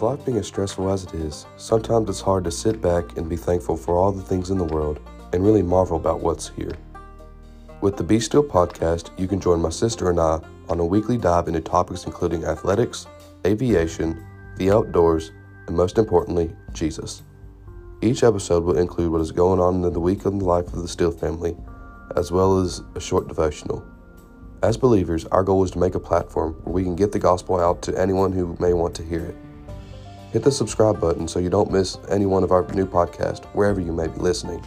Life being as stressful as it is, sometimes it's hard to sit back and be thankful for all the things in the world and really marvel about what's here. With the Be Still podcast, you can join my sister and I on a weekly dive into topics including athletics, aviation, the outdoors, and most importantly, Jesus. Each episode will include what is going on in the week in the life of the Still family, as well as a short devotional. As believers, our goal is to make a platform where we can get the gospel out to anyone who may want to hear it. Hit the subscribe button so you don't miss any one of our new podcasts wherever you may be listening.